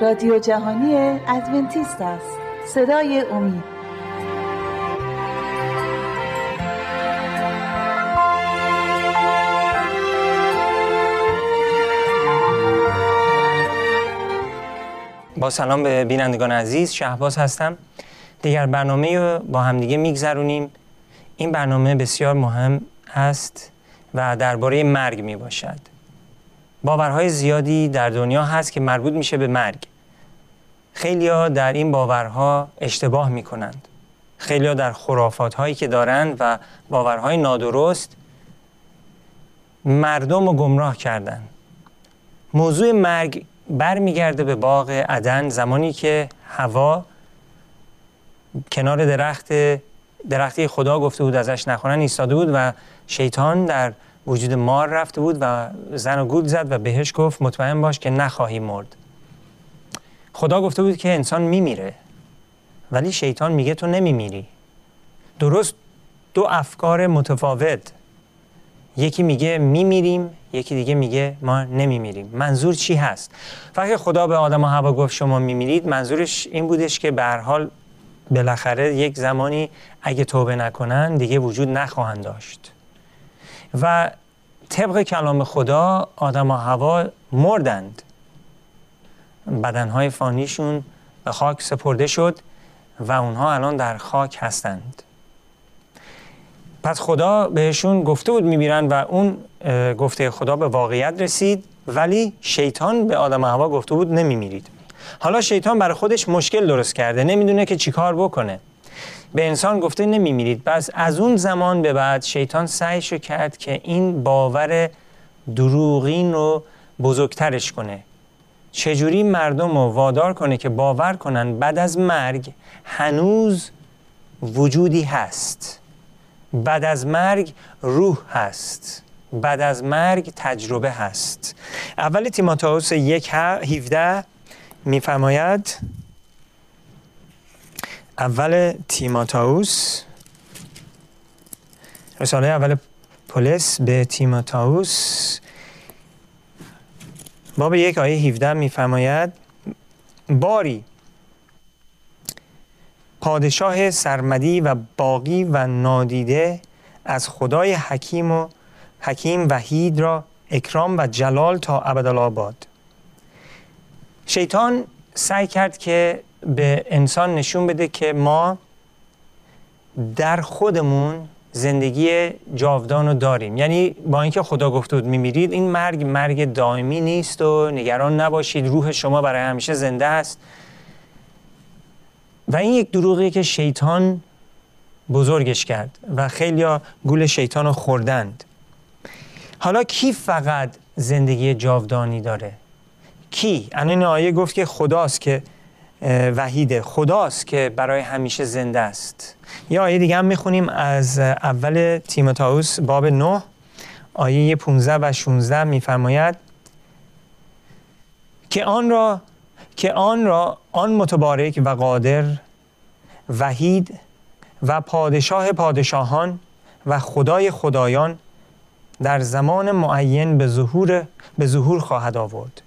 رادیو جهانی ادونتیست است. صدای امید. با سلام به بینندگان عزیز شهباز هستم. دیگر برنامه رو با همدیگه میگذرونیم. این برنامه بسیار مهم است و درباره مرگ می باشد باورهای زیادی در دنیا هست که مربوط میشه به مرگ. خیلی ها در این باورها اشتباه می کنند خیلی ها در خرافات هایی که دارند و باورهای نادرست مردم رو گمراه کردند موضوع مرگ برمیگرده به باغ عدن زمانی که هوا کنار درخت درختی خدا گفته بود ازش نخورن ایستاده بود و شیطان در وجود مار رفته بود و زن و گود زد و بهش گفت مطمئن باش که نخواهی مرد. خدا گفته بود که انسان میمیره ولی شیطان میگه تو نمیمیری. درست دو افکار متفاوت. یکی میگه میمیریم یکی دیگه میگه ما نمیمیریم. منظور چی هست؟ وقتی خدا به آدم و هوا گفت شما میمیرید منظورش این بودش که به حال بالاخره یک زمانی اگه توبه نکنن دیگه وجود نخواهند داشت. و طبق کلام خدا آدم و هوا مردند. بدنهای فانیشون به خاک سپرده شد و اونها الان در خاک هستند. پس خدا بهشون گفته بود میمیرن و اون گفته خدا به واقعیت رسید ولی شیطان به آدم و هوا گفته بود نمیمیرید. حالا شیطان برای خودش مشکل درست کرده نمی‌دونه که چیکار بکنه. به انسان گفته نمیمیرید. پس از اون زمان به بعد شیطان سعیشو کرد که این باور دروغین رو بزرگترش کنه. چجوری مردم رو وادار کنه که باور کنن بعد از مرگ هنوز وجودی هست. بعد از مرگ روح هست. بعد از مرگ تجربه هست. اول تیماتائوس یک هیوده میفرماید اول تیماتائوس. رساله اول پولس به تیماتائوس. باب یک آیه 17 میفرماید باری. پادشاه سرمدی و باقی و نادیده از خدای حکیم و حکیم وحید را اکرام و جلال تا ابدالآباد. شیطان سعی کرد که به انسان نشون بده که ما در خودمون زندگی جاودان رو داریم. یعنی با اینکه خدا گفته بود میمیرید این مرگ مرگ دائمی نیست و نگران نباشید. روح شما برای همیشه زنده است. و این یک دروغیه که شیطان بزرگش کرد و خیلی گول شیطان رو خوردند. حالا کی فقط زندگی جاودانی داره؟ کی؟ این آیه گفت که خداست که وحیده خداست که برای همیشه زنده است. یه آیه دیگه هم می‌خونیم از اول تیموتائوس باب 9 آیه 15 و 16 میفرماید که آن را که آن را آن متبارک و قادر وحید و پادشاه پادشاهان و خدای خدایان در زمان معین به ظهور به ظهور خواهد آورد.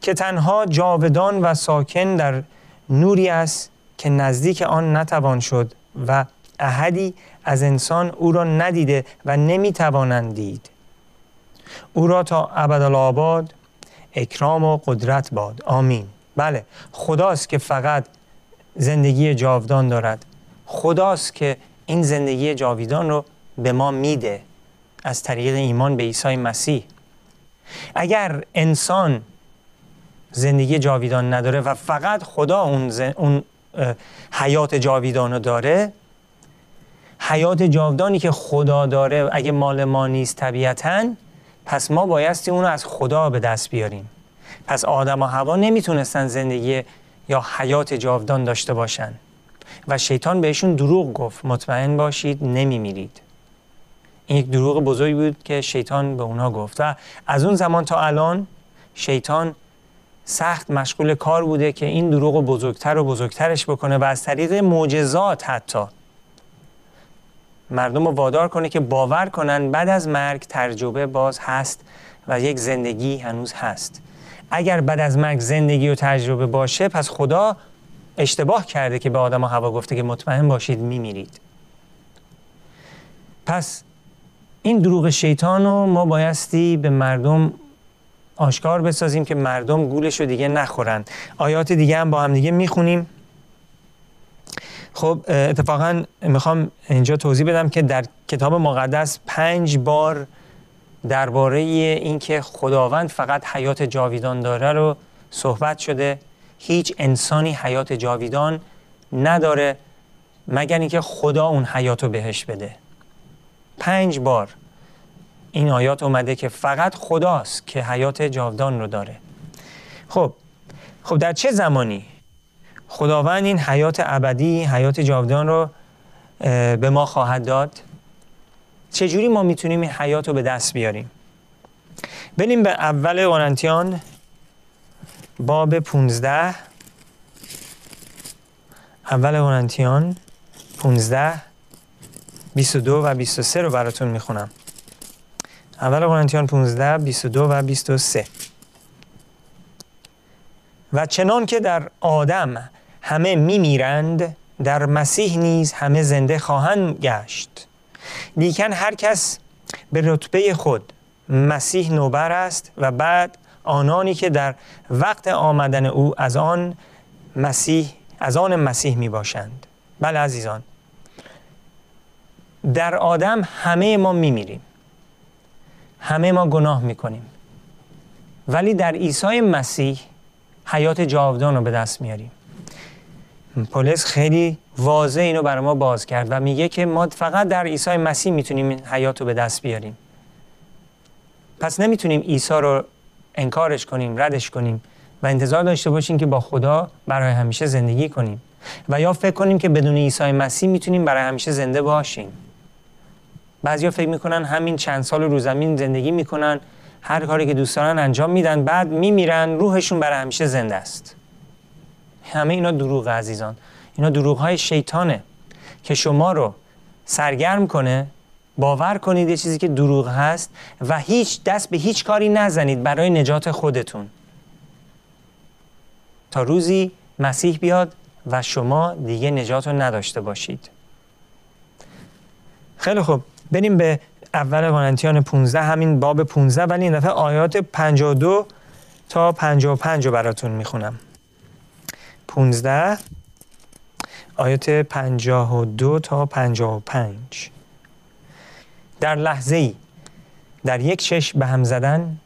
که تنها جاودان و ساکن در نوری است که نزدیک آن نتوان شد و احدی از انسان او را ندیده و نمی‌توانند دید. او را تا ابدالآباد اکرام و قدرت باد. آمین. بله خداست که فقط زندگی جاودان دارد. خداست که این زندگی جاویدان رو به ما میده از طریق ایمان به عیسی مسیح. اگر انسان زندگی جاویدان نداره و فقط خدا اون, اون حیات جاویدان رو داره. حیات جاودانی که خدا داره اگه مال ما نیست طبیعتا پس ما بایستی اون رو از خدا به دست بیاریم. پس آدم و هوا نمی‌تونستن زندگی یا حیات جاودان داشته باشن. و شیطان بهشون دروغ گفت مطمئن باشید نمیمیرید. این یک دروغ بزرگی بود که شیطان به اونا گفت. و از اون زمان تا الان شیطان سخت مشغول کار بوده که این دروغ بزرگتر و بزرگترش بکنه و از طریق معجزات حتی مردم رو وادار کنه که باور کنن بعد از مرگ تجربه باز هست و یک زندگی هنوز هست. اگر بعد از مرگ زندگی و تجربه باشه پس خدا اشتباه کرده که به آدم هوا گفته که مطمئن باشید میمیرید. پس این دروغ شیطان رو ما بایستی به مردم آشکار بسازیم که مردم گولش رو دیگه نخورن. آیات دیگه هم با هم دیگه می‌خونیم. خب اتفاقا می‌خوام اینجا توضیح بدم که در کتاب مقدس پنج بار درباره اینکه خداوند فقط حیات جاویدان داره رو صحبت شده. هیچ انسانی حیات جاویدان نداره مگر اینکه خدا اون حیات رو بهش بده. پنج بار. این آیات اومده که فقط خداست که حیات جاودان رو داره. خب خب در چه زمانی خداوند این حیات ابدی حیات جاودان رو به ما خواهد داد؟ چجوری ما می‌تونیم این حیات رو به دست بیاریم؟ بریم به اول قرنتیان باب 15 اول قرنتیان 15 22 و 23 رو براتون می‌خونم. اول قرنتیان 15 22 و 23 و چنان که در آدم همه میمیرند در مسیح نیز همه زنده خواهند گشت. لیکن هر کس به رتبه خود مسیح نوبر است و بعد آنانی که در وقت آمدن او از آن مسیح از آن مسیح می باشند بله عزیزان در آدم همه ما می میریم همه ما گناه می کنیم ولی در عیسی مسیح حیات جاودان رو به دست میاریم. پولس خیلی واضح اینو برای ما باز کرد و میگه که ما فقط در عیسی مسیح می‌تونیم این حیات رو به دست بیاریم. پس نمی‌تونیم عیسی رو انکارش کنیم ردش کنیم و انتظار داشته باشیم که با خدا برای همیشه زندگی کنیم. و یا فکر کنیم که بدون عیسی مسیح می‌تونیم برای همیشه زنده باشیم. بعضیا فکر می‌کنن همین چند سال رو زمین زندگی می‌کنن هر کاری که دوست دارن انجام میدن بعد میمیرن روحشون برای همیشه زنده است. همه اینا دروغ عزیزان. اینا دروغ های شیطانه که شما رو سرگرم کنه باور کنید یه چیزی که دروغ هست و هیچ دست به هیچ کاری نزنید برای نجات خودتون. تا روزی مسیح بیاد و شما دیگه نجات رو نداشته باشید. خیلی خوب. بریم به اول قرنتیان 15 همین باب 15 ولی این دفعه آیات 52 تا 55 رو براتون می‌خونم. 15 آیات 52 تا 55 در لحظه ای در یک چشم به هم زدن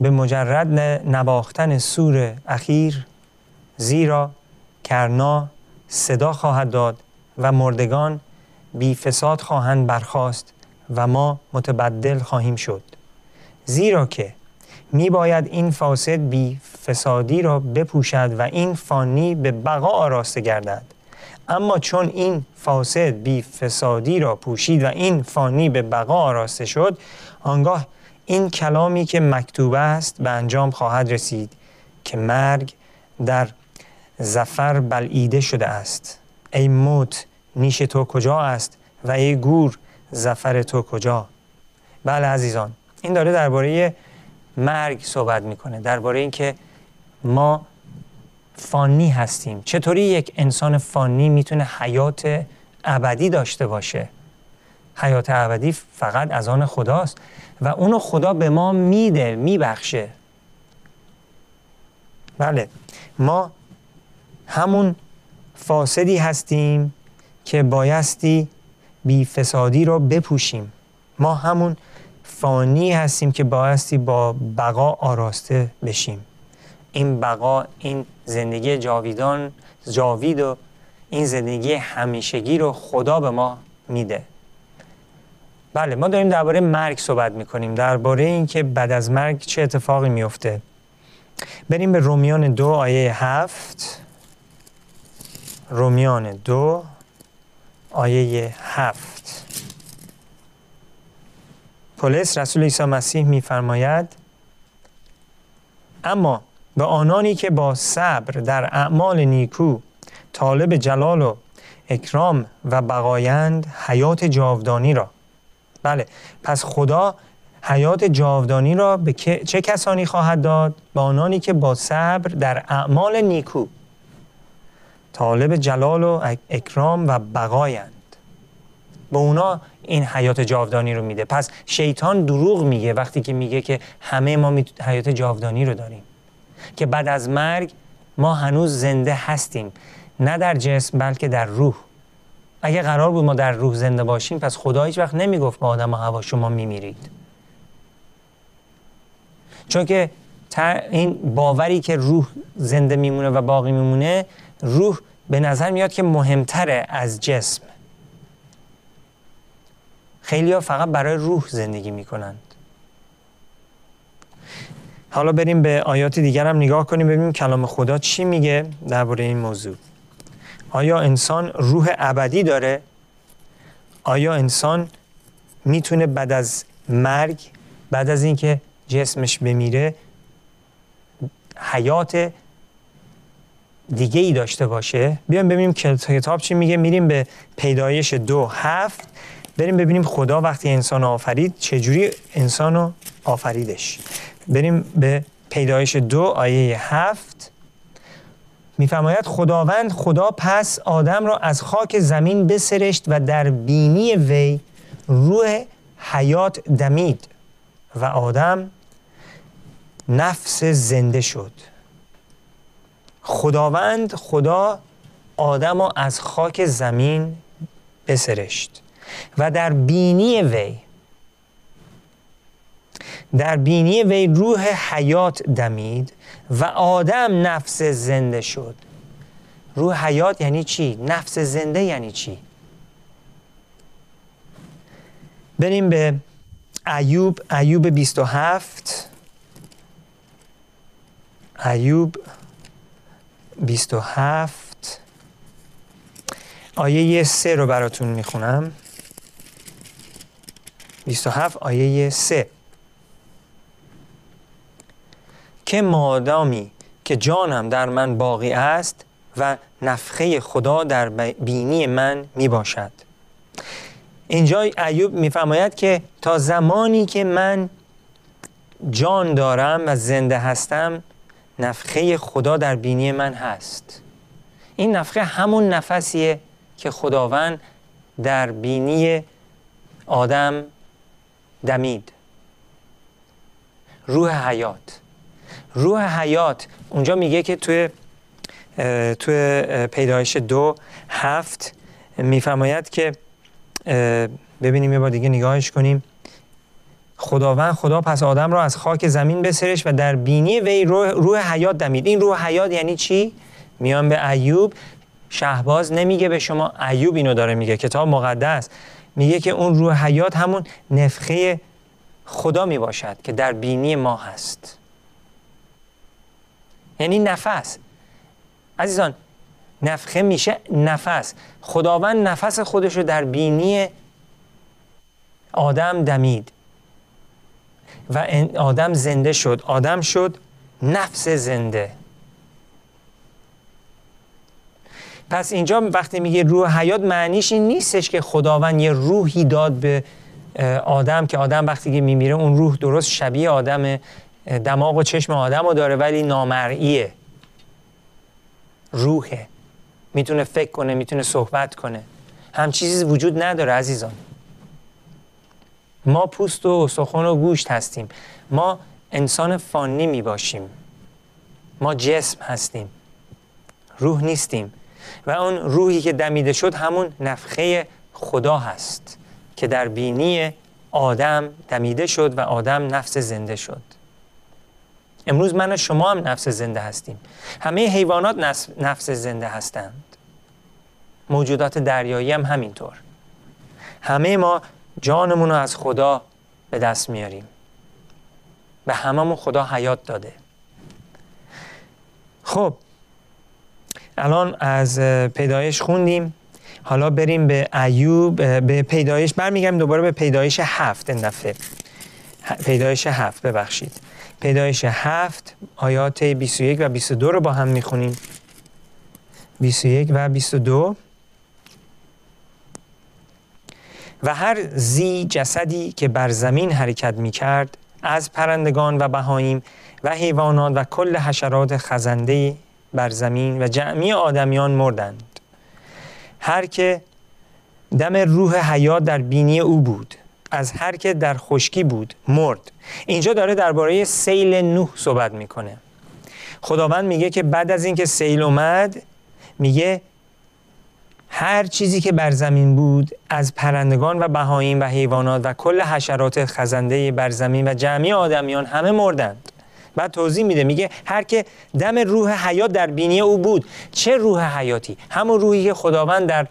به مجرد نباختن سور اخیر زیرا کرنا صدا خواهد داد و مردگان بی فساد خواهند برخاست و ما متبدل خواهیم شد. زیرا که می باید این فاسد بی فسادی را بپوشد و این فانی به بقا آراسته گردد. اما چون این فاسد بی فسادی را پوشید و این فانی به بقا آراسته شد آنگاه این کلامی که مکتوب است به انجام خواهد رسید که مرگ در زفر بلعیده شده است. ای موت نیش تو کجا است و ای گور زفر تو کجا؟ بله عزیزان این داره درباره مرگ صحبت می‌کنه درباره اینکه ما فانی هستیم. چطوری یک انسان فانی می‌تونه حیات ابدی داشته باشه؟ حیات ابدی فقط از آن خداست و اونو خدا به ما میده میبخشه. بله ما همون فاسدی هستیم که بایستی بی فسادی رو بپوشیم. ما همون فانی هستیم که بایستی با بقا آراسته بشیم. این بقا این زندگی جاویدان جاوید و این زندگی همیشگی رو خدا به ما میده. بله ما داریم درباره مرگ صحبت می‌کنیم. درباره اینکه بعد از مرگ چه اتفاقی میفته بریم به رومیان دو آیه هفت. رومیان دو آیه هفت. پولس رسول عیسی مسیح میفرماید اما به آنانی که با صبر در اعمال نیکو طالب جلال و اکرام و بقایند حیات جاودانی را. بله پس خدا حیات جاودانی را به چه کسانی خواهد داد؟ به آنانی که با صبر در اعمال نیکو. طالب جلال و اکرام و بقایند. به اونا این حیات جاودانی رو میده. پس شیطان دروغ میگه وقتی که میگه که همه ما حیات جاودانی رو داریم. که بعد از مرگ ما هنوز زنده هستیم. نه در جسم بلکه در روح. اگه قرار بود ما در روح زنده باشیم پس خدا هیچ وقت نمی‌گفت به آدم و هوا شما میمیرید. چون که این باوری که روح زنده میمونه و باقی میمونه روح به نظر میاد که مهمتره از جسم. خیلی ها فقط برای روح زندگی می‌کنند. حالا بریم به آیات دیگر هم نگاه کنیم ببینیم کلام خدا چی میگه درباره این موضوع. آیا انسان روح ابدی داره؟ آیا انسان می‌تونه بعد از مرگ بعد از اینکه جسمش بمیره حیات دیگه ای داشته باشه. بیایم ببینیم کتاب چی میگه. میریم به پیدایش دو هفت. بریم ببینیم خدا وقتی انسان آفرید چجوری انسان رو آفریدش. بریم به پیدایش دو آیه هفت. میفرماید خداوند خدا پس آدم را از خاک زمین بسرشت و در بینی وی روح حیات دمید و آدم نفس زنده شد. خداوند خدا آدم را از خاک زمین بسرشت و در بینی وی در بینی وی روح حیات دمید و آدم نفس زنده شد روح حیات یعنی چی؟ نفس زنده یعنی چی؟ بریم به ایوب ایوب 27 ایوب 27 آیه سه رو براتون می‌خونم. 27 آیه 3 که مادامی که جانم در من باقی است و نفخه خدا در بینی من می باشد اینجا ایوب میفرماید که تا زمانی که من جان دارم و زنده هستم نفخه خدا در بینی من هست. این نفخه همون نفسیه که خداوند در بینی آدم دمید. روح حیات. روح حیات. اونجا میگه که توی توی پیدایش دو هفت میفرماید که ببینیم یه بار دیگه نگاهش کنیم. خداوند خدا پس آدم را از خاک زمین بسرش و در بینی وی روح, روح حیات دمید. این روح حیات یعنی چی؟ میان به ایوب. شهباز نمیگه به شما ایوب اینو داره میگه. کتاب مقدس میگه که اون روح حیات همون نفخه خدا می باشد که در بینی ما هست. یعنی نفس. عزیزان نفخه میشه نفس. خداوند نفس خودش رو در بینی آدم دمید. و آدم زنده شد. آدم شد نفس زنده. پس اینجا وقتی میگه روح حیات معنیش این نیستش که خداوند یه روحی داد به آدم که آدم وقتی که میمیره اون روح درست شبیه آدم دماغ و چشم آدم رو داره ولی نامرئیه. روحه. می‌تونه فکر کنه می‌تونه صحبت کنه. هم چیزی وجود نداره عزیزان. ما پوست و سخن و گوشت هستیم. ما انسان فانی می باشیم. ما جسم هستیم. روح نیستیم. و اون روحی که دمیده شد همون نفخه خدا هست که در بینی آدم دمیده شد و آدم نفس زنده شد. امروز من و شما هم نفس زنده هستیم. همه حیوانات نفس زنده هستند. موجودات دریایی هم همینطور. همه ما جانمون رو از خدا به دست میاریم. به هممون خدا حیات داده. خب الان از پیدایش خوندیم. حالا بریم به ایوب به پیدایش برمیگردیم دوباره به پیدایش هفت. این دفعه. پیدایش هفت ببخشید. پیدایش هفت آیات 21 و 22 رو با هم می‌خونیم. 21 و 22 و هر زی جسدی که بر زمین حرکت می کرد از پرندگان و بهاییم و حیوانات و کل حشرات خزنده بر زمین و جمعی آدمیان مردند. هر که دم روح حیات در بینی او بود از هر که در خشکی بود مرد. اینجا داره درباره سیل نوح صحبت می‌کنه. خداوند میگه که بعد از اینکه سیل اومد میگه هر چیزی که بر زمین بود از پرندگان و بهاییم و حیوانات و کل حشرات خزنده بر زمین و جمعی آدمیان همه مردند. بعد توضیح میده میگه هر که دم روح حیات در بینی او بود چه روح حیاتی؟ همون روحی که خداوند در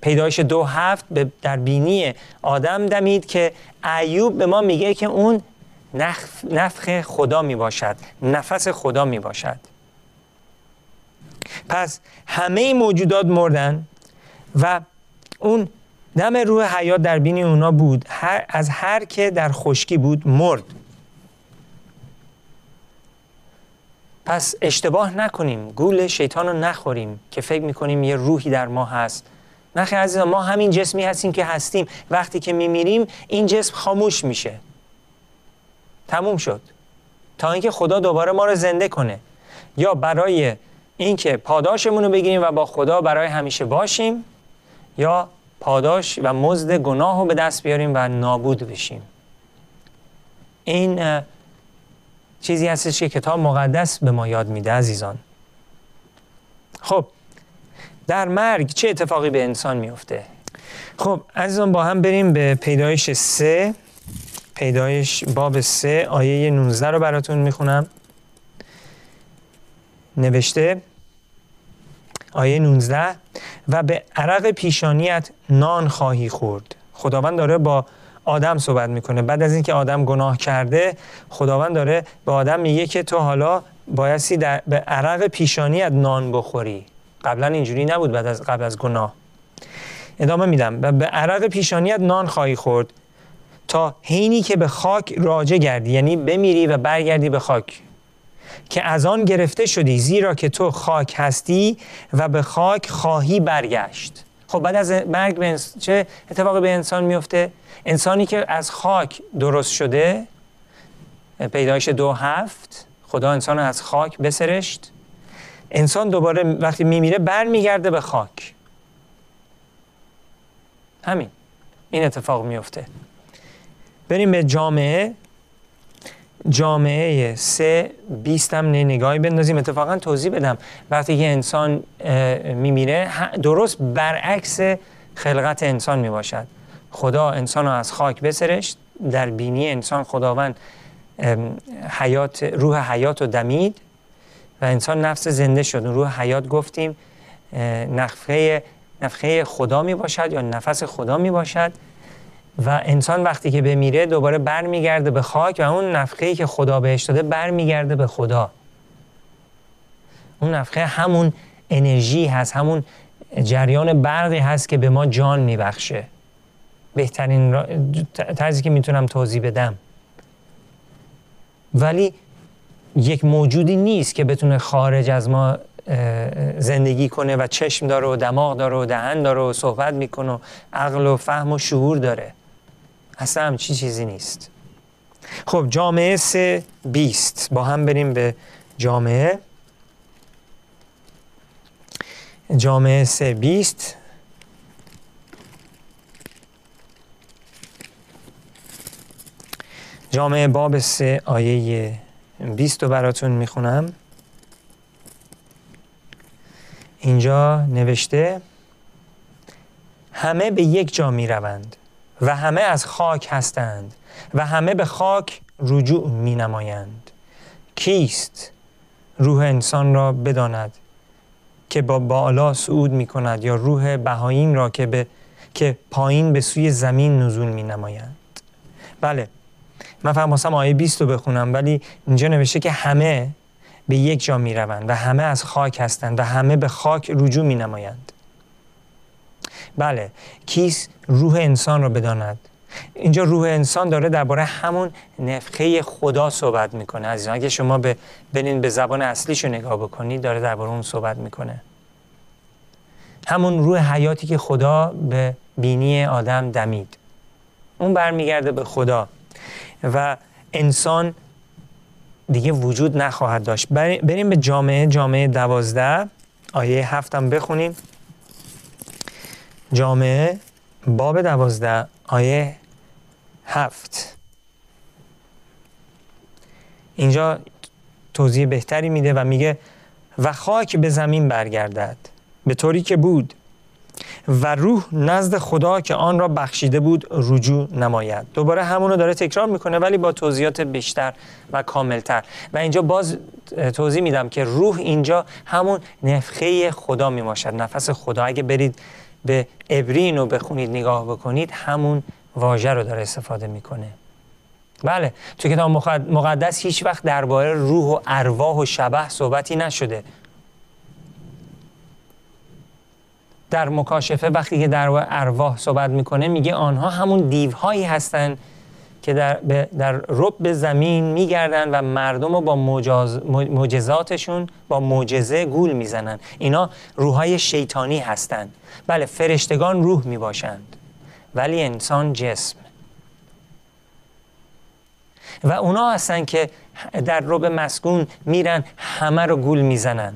پیدایش دو هفت در بینی آدم دمید که ایوب به ما میگه که اون نفخ خدا می باشد نفس خدا می باشد پس همه موجودات مردن و اون دم روح حیات در بین اونا بود. هر از هر که در خشکی بود مرد. پس اشتباه نکنیم. گول شیطان رو نخوریم که فکر می‌کنیم یه روحی در ما هست. نخی عزیزان ما همین جسمی هستیم که هستیم. وقتی که میمیریم این جسم خاموش میشه. تموم شد. تا اینکه خدا دوباره ما رو زنده کنه. یا برای اینکه پاداشمون رو بگیریم و با خدا برای همیشه باشیم یا پاداش و مزد گناه رو به دست بیاریم و نابود بشیم. این چیزی هستش که کتاب مقدس به ما یاد میده عزیزان. خب در مرگ چه اتفاقی به انسان میفته؟ خب عزیزان با هم بریم به پیدایش سه. پیدایش باب سه آیه 19 رو براتون می‌خونم. نوشته آیه 19 و به عرق پیشانیت نان خواهی خورد. خداوند داره با آدم صحبت می‌کنه. بعد از اینکه آدم گناه کرده خداوند داره به آدم میگه که تو حالا بایستی در به عرق پیشانیت نان بخوری. قبلا اینجوری نبود بعد از قبل از گناه. ادامه میدم. و به عرق پیشانیت نان خواهی خورد تا حینی که به خاک راجع گردی یعنی بمیری و برگردی به خاک. که از آن گرفته شدی زیرا که تو خاک هستی و به خاک خواهی برگشت. خب بعد از مرگ به چه اتفاقی به انسان میفته؟ انسانی که از خاک درست شده پیدایش دو هفت خدا انسان از خاک بسرشت. انسان دوباره وقتی میمیره برمیگرده به خاک. همین. این اتفاق میفته. بریم به جامعه. جامعه سه بیست هم نگاهی بندازیم. اتفاقا توضیح بدم. وقتی که انسان میمیره درست برعکس خلقت انسان می باشد خدا انسان رو از خاک بسرشت. در بینی انسان خداوند حیات روح حیات رو دمید و انسان نفس زنده شد. روح حیات گفتیم نفخه نفخه خدا می باشد یا نفس خدا می باشد و انسان وقتی که بمیره دوباره برمیگرده به خاک و اون نفخه که خدا بهش داده برمیگرده به خدا. اون نفخه همون انرژی هست همون جریان برقی هست که به ما جان میبخشه. بهترین طرزی که می‌تونم توضیح بدم. ولی یک موجودی نیست که بتونه خارج از ما زندگی کنه و چشم داره و دماغ داره و دهن داره و صحبت می‌کنه و عقل و فهم و شعور داره. اصلا همچی چیزی نیست. خب جامعه سه بیست. با هم بریم به جامعه. جامعه سه بیست. جامعه باب سه آیه بیست رو براتون می‌خونم. اینجا نوشته همه به یک جا می روند و همه از خاک هستند و همه به خاک رجوع می نمایند کیست روح انسان را بداند که با بالا صعود می کند یا روح بهاییم را که, به که پایین به سوی زمین نزول می نمایند بله من فهم آیه 20 رو بخونم ولی اینجا نوشته که همه به یک جا می روند و همه از خاک هستند و همه به خاک رجوع می نمایند بله کیس روح انسان رو بداند. اینجا روح انسان داره درباره همون نفخه خدا صحبت می‌کنه عزیزان. اگه شما به برین به زبان اصلیشو نگاه بکنید داره درباره اون صحبت می‌کنه. همون روح حیاتی که خدا به بینی آدم دمید. اون برمیگرده به خدا. و انسان دیگه وجود نخواهد داشت. بریم به جامعه جامعه دوازده. آیه هفتم بخونیم. جامعه باب دوازده آیه هفت. اینجا توضیح بهتری میده و میگه و خاک به زمین برگردد به طوری که بود و روح نزد خدا که آن را بخشیده بود رجوع نماید. دوباره همونو داره تکرار می‌کنه ولی با توضیحات بیشتر و کاملتر. و اینجا باز توضیح میدم که روح اینجا همون نفخه خدا میماشد نفس خدا. اگه برید به ابرین رو بخونید نگاه بکنید همون واژه رو داره استفاده می‌کنه. بله تو کتاب مقدس هیچ وقت درباره روح و ارواح و شبه صحبتی نشده. در مکاشفه وقتی که در ارواح صحبت می‌کنه میگه آنها همون دیوهایی هستند که در, در رب زمین میگردن و مردم رو با معجزاتشون با معجزه گول می‌زنن. اینا روحای شیطانی هستند بله فرشتگان روح می‌باشند. ولی انسان جسم. و اونا هستن که در رب مسکون میرن همه رو گول می‌زنن.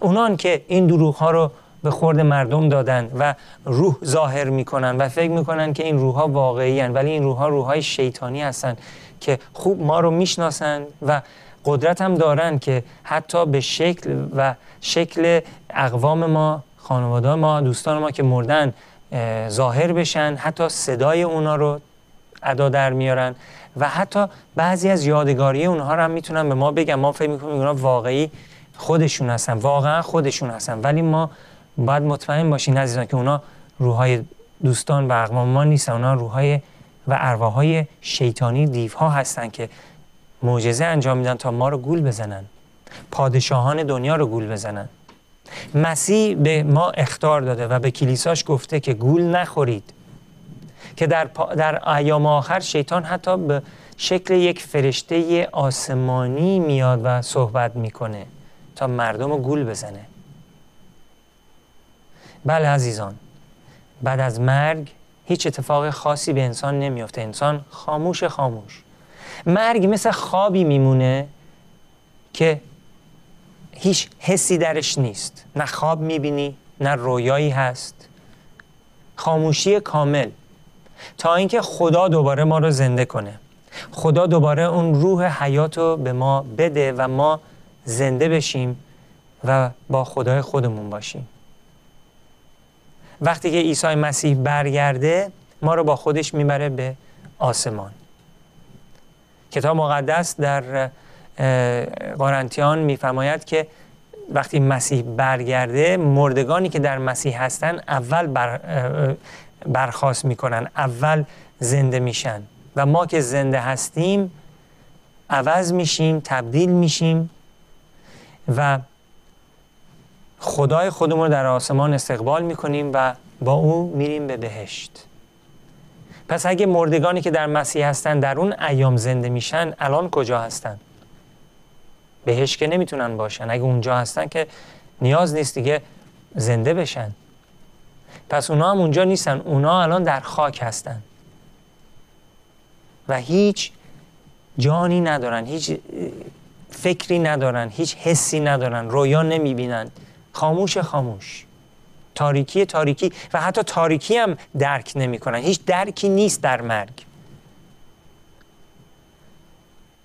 اونان که این دروغ ها رو به خورد مردم دادن و روح ظاهر می‌کنن و فکر می‌کنن که این روح ها واقعی هن ولی این روح ها روح های شیطانی هستن که خوب ما رو می‌شناسن و قدرت هم دارن که حتی به شکل و شکل اقوام ما خانواده ما دوستان ما که مردن ظاهر بشن حتی صدای اونا رو ادا در میارن و حتی بعضی از یادگاری اونها رو هم می‌تونن به ما بگن. ما فکر می‌کنیم اونا واقعی خودشون هستن واقعا خودشون هستن. ولی ما باید مطمئن باشیم عزیزان که اونا روحای دوستان و اقوام ما نیستن. اونا روحای و ارواهای شیطانی دیوها هستن که معجزه انجام میدن تا ما رو گول بزنن. پادشاهان دنیا رو گول بزنن. مسیح به ما اختار داده و به کلیساش گفته که گول نخورید. که در, در ایام آخر شیطان حتی به شکل یک فرشته آسمانی میاد و صحبت می‌کنه تا مردم رو گول بزنه. بله عزیزان. بعد از مرگ هیچ اتفاق خاصی به انسان نمیافته. انسان خاموش خاموش. مرگ مثل خوابی میمونه که هیچ حسی درش نیست. نه خواب می‌بینی نه رویایی هست. خاموشی کامل. تا اینکه خدا دوباره ما رو زنده کنه. خدا دوباره اون روح حیات رو به ما بده و ما زنده بشیم و با خدای خودمون باشیم. وقتی که عیسی مسیح برگرده ما رو با خودش می‌بره به آسمان. کتاب مقدس در قرنتیان میفرماید که وقتی مسیح برگرده مردگانی که در مسیح هستن اول بر برخواست می‌کنن اول زنده میشن. و ما که زنده هستیم عوض میشیم تبدیل میشیم و خدای خودمون رو در آسمان استقبال می‌کنیم و با او میریم به بهشت. پس اگه مردگانی که در مسیح هستن در اون ایام زنده میشن الان کجا هستن؟ بهشت که نمی‌تونن باشن. اگه اونجا هستن که نیاز نیست دیگه زنده بشن. پس اونا هم اونجا نیستن. اونا الان در خاک هستن. و هیچ جانی ندارن. هیچ فکری ندارن. هیچ حسی ندارن. رویا نمی‌بینن. خاموش خاموش. تاریکی تاریکی و حتی تاریکی هم درک نمی‌کنن. هیچ درکی نیست در مرگ.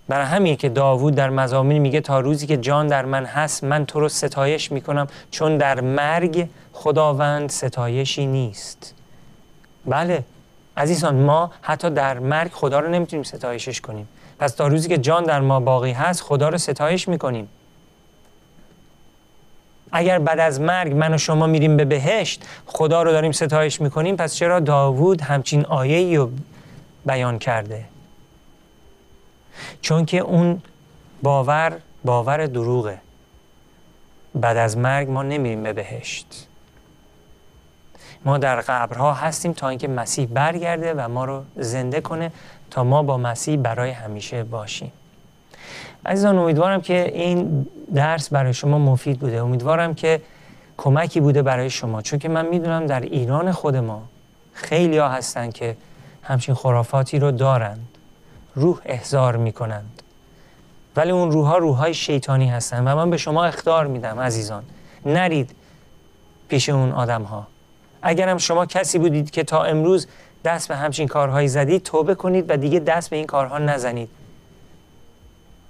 برای همین که داوود در مزامین میگه تا روزی که جان در من هست من تو رو ستایش می‌کنم. چون در مرگ خداوند ستایشی نیست. بله عزیزان ما حتی در مرگ خدا رو نمی‌تونیم ستایشش کنیم. پس تا روزی که جان در ما باقی هست خدا رو ستایش می‌کنیم. اگر بعد از مرگ من و شما میریم به بهشت خدا رو داریم ستایش می‌کنیم پس چرا داوود همچین آیه رو بیان کرده؟ چون که اون باور باور دروغه. بعد از مرگ ما نمیریم به بهشت. ما در قبرها هستیم تا اینکه مسیح برگرده و ما رو زنده کنه تا ما با مسیح برای همیشه باشیم. عزیزان امیدوارم که این درس برای شما مفید بوده. امیدوارم که کمکی بوده برای شما. چون که من می‌دونم در ایران خود ما خیلی ها هستن که همچین خرافاتی رو دارند روح احضار می‌کنند. ولی اون روح ها شیطانی هستن و من به شما اختار میدم عزیزان. نرید پیش اون آدم ها اگرم شما کسی بودید که تا امروز دست به همچین کارهایی زدید توبه کنید و دیگه دست به این کارها نزنید.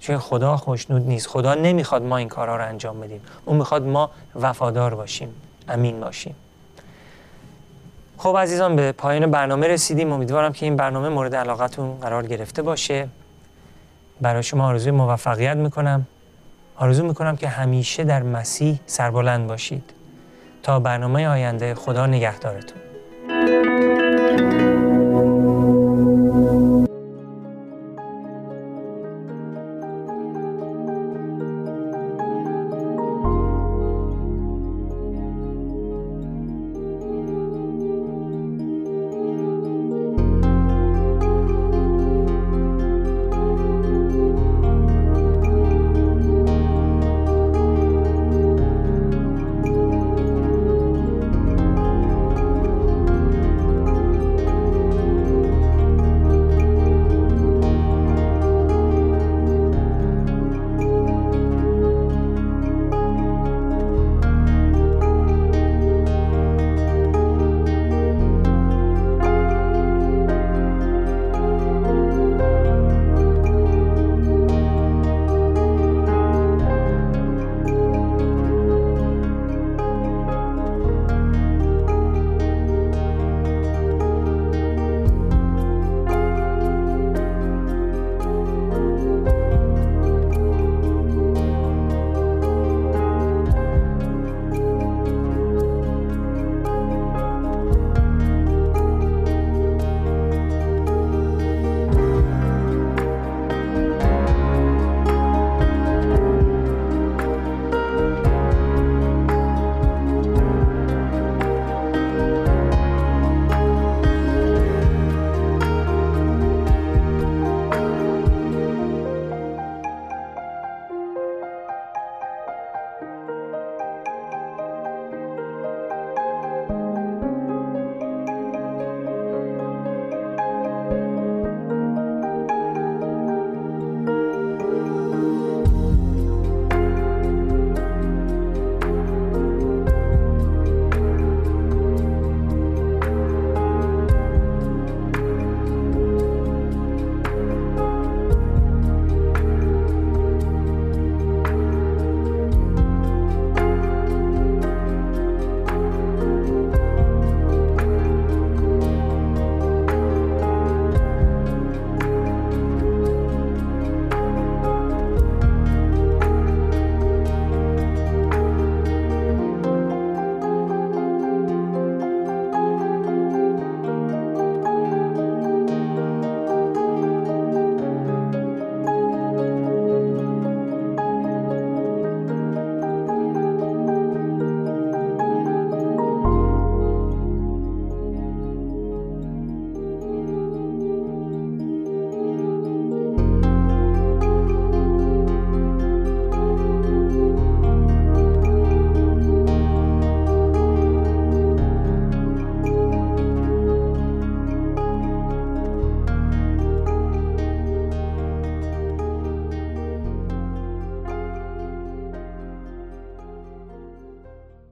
چون خدا خوشنود نیست. خدا نمی‌خواد ما این کارها رو انجام بدیم. اون می‌خواد ما وفادار باشیم. امین باشیم. خب عزیزان به پایان برنامه رسیدیم. امیدوارم که این برنامه مورد علاقتون قرار گرفته باشه. برای شما آرزوی موفقیت می‌کنم. آرزو می‌کنم که همیشه در مسیح سربلند باشید. تا برنامه آینده خدا نگهدارتون.